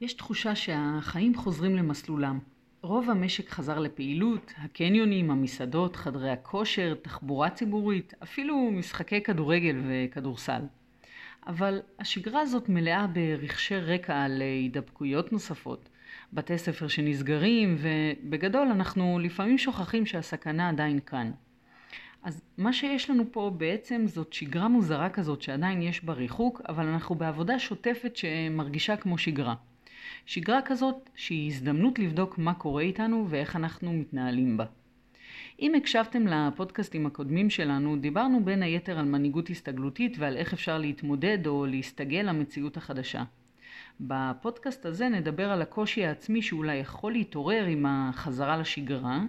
יש תחושה שהחיים חוזרים למסלולם. רוב המשק חזר לפעילות, הקניונים, המסעדות, חדרי הכושר, תחבורה ציבורית, אפילו משחקי כדורגל וכדורסל. אבל השגרה הזאת מלאה ברכשי רקע על הידבקויות נוספות, בתי ספר שנסגרים, ובגדול אנחנו לפעמים שוכחים שהסכנה עדיין כאן. אז מה שיש לנו פה בעצם זאת שגרה מוזרה כזאת שעדיין יש בה ריחוק, אבל אנחנו בעבודה שוטפת שמרגישה כמו שגרה. שגרה כזאת שהיא הזדמנות לבדוק מה קורה איתנו ואיך אנחנו מתנהלים בה. אם הקשבתם לפודקאסטים הקודמים שלנו, דיברנו בין היתר על מנהיגות הסתגלותית ועל איך אפשר להתמודד או להסתגל למציאות החדשה. בפודקאסט הזה נדבר על הקושי העצמי שאולי יכול להתעורר עם החזרה לשגרה,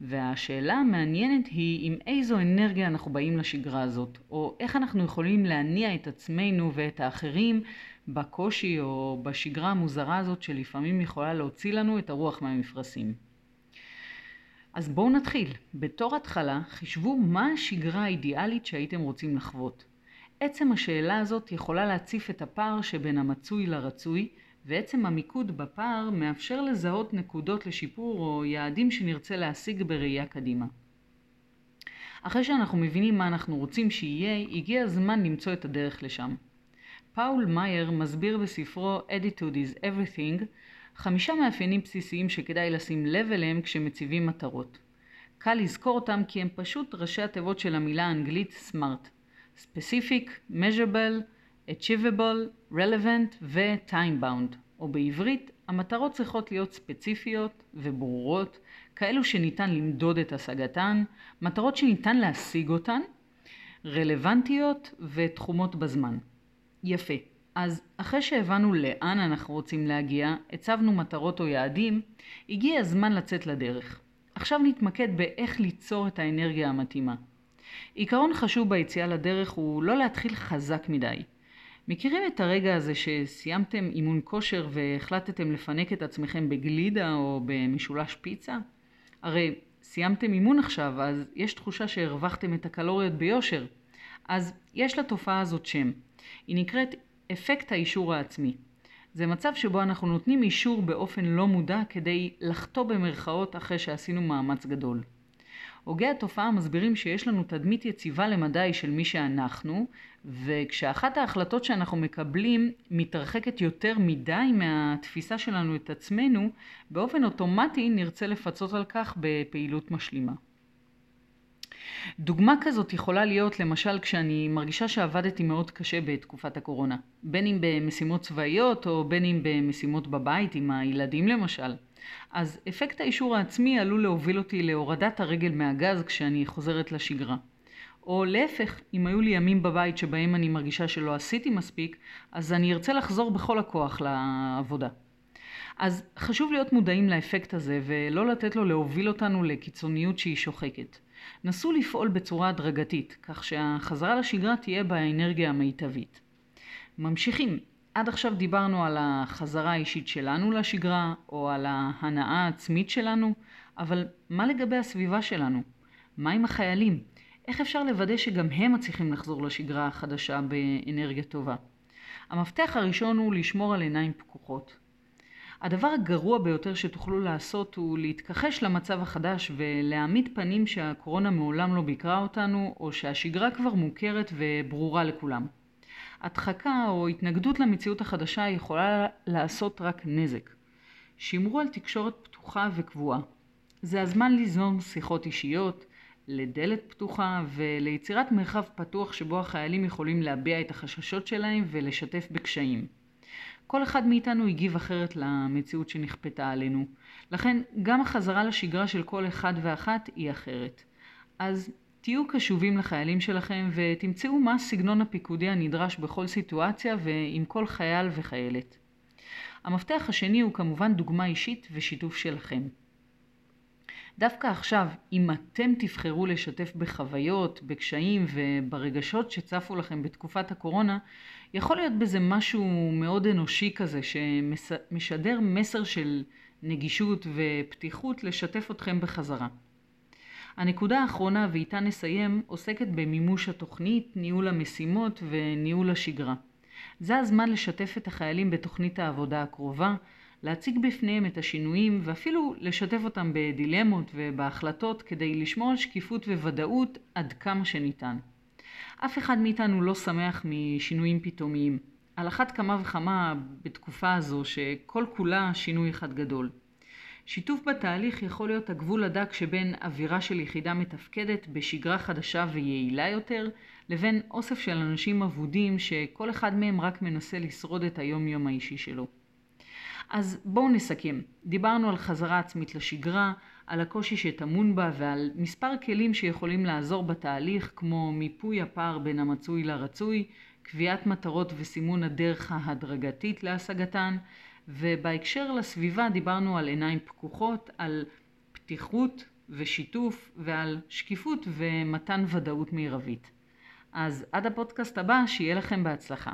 והשאלה המעניינת היא עם איזו אנרגיה אנחנו באים לשגרה הזאת, או איך אנחנו יכולים להניע את עצמנו ואת האחרים בקושי או בשגרה המוזרה הזאת שלפעמים יכולה להוציא לנו את הרוח מהמפרשים. אז בואו נתחיל. בתור התחלה, חישבו מה השגרה האידיאלית שהייתם רוצים לחוות. עצם השאלה הזאת יכולה להציף את הפער שבין המצוי לרצוי, ועצם המיקוד בפער מאפשר לזהות נקודות לשיפור או יעדים שנרצה להשיג בראייה קדימה. אחרי שאנחנו מבינים מה אנחנו רוצים שיהיה, הגיע הזמן למצוא את הדרך לשם. פאול מאייר מסביר בספרו Attitude is Everything חמישה מאפיינים בסיסיים שכדאי לשים לב אליהם כשמציבים מטרות. קל לזכור אותם כי הם פשוט ראשי התיבות של המילה האנגלית SMART Specific, Measurable, Achievable, Relevant ו-Time Bound, או בעברית, המטרות צריכות להיות ספציפיות וברורות, כאלו שניתן למדוד את השגתן, מטרות שניתן להשיג אותן, רלוונטיות ותחומות בזמן. יפה. אז אחרי שהבנו לאן אנחנו רוצים להגיע, הצבנו מטרות או יעדים, הגיע הזמן לצאת לדרך. עכשיו נתמקד באיך ליצור את האנרגיה המתאימה. עיקרון חשוב ביציאה לדרך הוא לא להתחיל חזק מדי. מכירים את הרגע הזה שסיימתם אימון כושר והחלטתם לפנק את עצמכם בגלידה או במשולש פיצה? הרי סיימתם אימון עכשיו, אז יש תחושה שהרווחתם את הקלוריות ביושר. אז יש לתופעה הזאת שם. היא נקראת אפקט האישור העצמי. זה מצב שבו אנחנו נותנים אישור באופן לא מודע כדי לחטוא במרכאות אחרי שעשינו מאמץ גדול. הוגי התופעה מסבירים שיש לנו תדמית יציבה למדי של מי שאנחנו, וכשאחת ההחלטות שאנחנו מקבלים מתרחקת יותר מדי מהתפיסה שלנו את עצמנו, באופן אוטומטי נרצה לפצות על כך בפעילות משלימה. דוגמה כזאת יכולה להיות למשל כשאני מרגישה שעבדתי מאוד קשה בתקופת הקורונה, בין אם במשימות צבאיות או בין אם במשימות בבית עם הילדים למשל. אז אפקט האישור העצמי עלול להוביל אותי להורדת הרגל מהגז כשאני חוזרת לשגרה. או להפך, אם היו לי ימים בבית שבהם אני מרגישה שלא עשיתי מספיק, אז אני ארצה לחזור בכל הכוח לעבודה. אז חשוב להיות מודעים לאפקט הזה ולא לתת לו להוביל אותנו לקיצוניות שהיא שוחקת. נסו לפעול בצורה הדרגתית, כך שהחזרה לשגרה תהיה באנרגיה המיטבית. ממשיכים. עד עכשיו דיברנו על החזרה האישית שלנו לשגרה, או על ההנאה העצמית שלנו, אבל מה לגבי הסביבה שלנו? מה עם החיילים? איך אפשר לוודא שגם הם מצליחים לחזור לשגרה החדשה באנרגיה טובה? המפתח הראשון הוא לשמור על עיניים פקוחות. הדבר הגרוע ביותר שתוכלו לעשות הוא להתכחש למצב החדש ולהעמיד פנים שהקורונה מעולם לא ביקרה אותנו או שהשגרה כבר מוכרת וברורה לכולם. הדחקה או התנגדות למציאות החדשה יכולה לעשות רק נזק. שמרו על תקשורת פתוחה וקבועה. זה הזמן ליזום שיחות אישיות, לדלת פתוחה וליצירת מרחב פתוח שבו החיילים יכולים להביע את החששות שלהם ולשתף בקשיים. כל אחד מאיתנו הגיב אחרת למציאות שנכפתה עלינו. לכן גם החזרה לשגרה של כל אחד ואחת היא אחרת. אז תהיו קשובים לחיילים שלכם ותמצאו מה הסגנון הפיקודי הנדרש בכל סיטואציה ועם כל חייל וחיילת. המפתח השני הוא כמובן דוגמה אישית ושיתוף שלכם. דווקא עכשיו, אם אתם תבחרו לשתף בחוויות, בקשיים וברגשות שצפו לכם בתקופת הקורונה, יכול להיות בזה משהו מאוד אנושי כזה, שמשדר מסר של נגישות ופתיחות לשתף אתכם בחזרה. הנקודה האחרונה, ואיתה נסיים, עוסקת במימוש התוכנית, ניהול המשימות וניהול השגרה. זה הזמן לשתף את החיילים בתוכנית העבודה הקרובה, להציג בפניהם את השינויים ואפילו לשתף אותם בדילמות ובהחלטות כדי לשמור על שקיפות וודאות עד כמה שניתן. אף אחד מאיתנו לא שמח משינויים פתאומיים. על אחת כמה וכמה בתקופה הזו שכל כולה שינוי אחד גדול. שיתוף בתהליך יכול להיות הגבול הדק שבין אווירה של יחידה מתפקדת בשגרה חדשה ויעילה יותר, לבין אוסף של אנשים אבודים שכל אחד מהם רק מנסה לשרוד את היום יום האישי שלו. אז בואו נסכם. דיברנו על חזרה עצמית לשגרה, על הקושי שטמון בה ועל מספר כלים שיכולים לעזור בתהליך כמו מיפוי הפער בין המצוי לרצוי, קביעת מטרות וסימון הדרך ההדרגתית להשגתן, ובהקשר לסביבה דיברנו על עיניים פקוחות, על פתיחות ושיתוף ועל שקיפות ומתן ודאות מרבית. אז עד הפודקאסט הבא, שיהיה לכם בהצלחה.